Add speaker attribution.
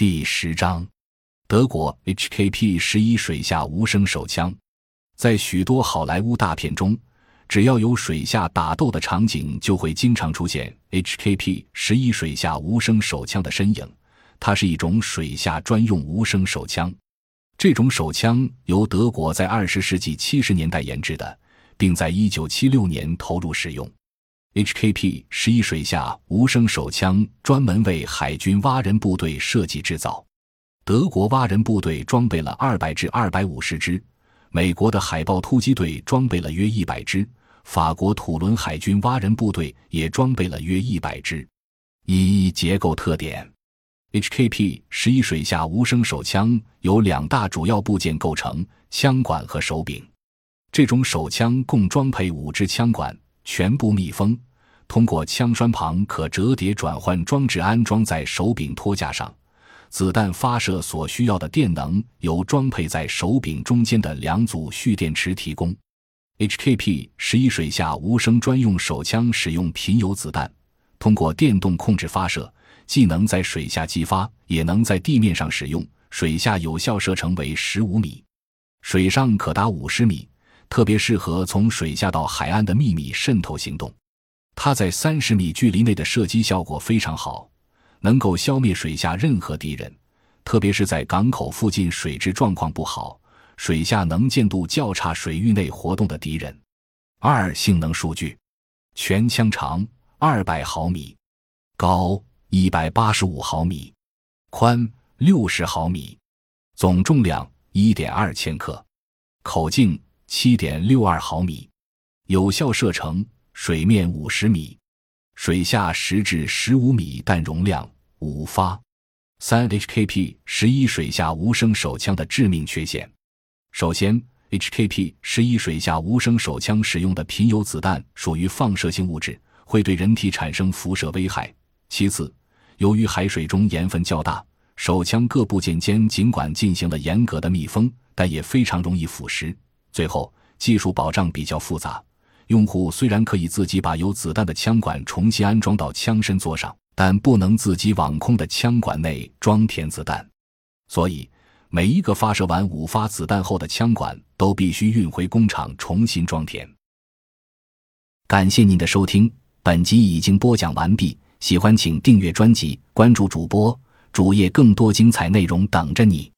Speaker 1: 第十章，德国 HKP 十一水下无声手枪，在许多好莱坞大片中，只要有水下打斗的场景，就会经常出现 HKP 十一水下无声手枪的身影。它是一种水下专用无声手枪。这种手枪由德国在二十世纪七十年代研制的，并在一九七六年投入使用。HKP 十一水下无声手枪专门为海军蛙人部队设计制造。德国蛙人部队装备了二百至二百五十支，美国的海豹突击队装备了约一百支，法国土伦海军蛙人部队也装备了约一百支。一结构特点。HKP 十一水下无声手枪由两大主要部件构成：枪管和手柄。这种手枪共装配五支枪管，全部密封，通过枪栓旁可折叠转换装置安装在手柄托架上。子弹发射所需要的电能由装配在手柄中间的两组蓄电池提供。HKP 十一水下无声专用手枪使用贫铀子弹，通过电动控制发射。既能在水下激发，也能在地面上使用。水下有效射程为十五米，水上可达五十米，特别适合从水下到海岸的秘密渗透行动。它在三十米距离内的射击效果非常好，能够消灭水下任何敌人，特别是在港口附近水质状况不好、水下能见度较差水域内活动的敌人。二、性能数据：全枪长二百毫米，高。一百八十五毫米，宽六十毫米，总重量一点二千克，口径七点六二毫米，有效射程水面五十米，水下十至十五米，弹容量五发。三 HKP 十一水下无声手枪的致命缺陷：首先，HKP 十一水下无声手枪使用的贫铀子弹属于放射性物质，会对人体产生辐射危害。其次，由于海水中盐分较大，手枪各部件间尽管进行了严格的密封，但也非常容易腐蚀。最后，技术保障比较复杂，用户虽然可以自己把有子弹的枪管重新安装到枪身座上，但不能自己往空的枪管内装填子弹。所以，每一个发射完五发子弹后的枪管都必须运回工厂重新装填。感谢您的收听，本集已经播讲完毕。喜欢请订阅专辑，关注主播主页，更多精彩内容等着你。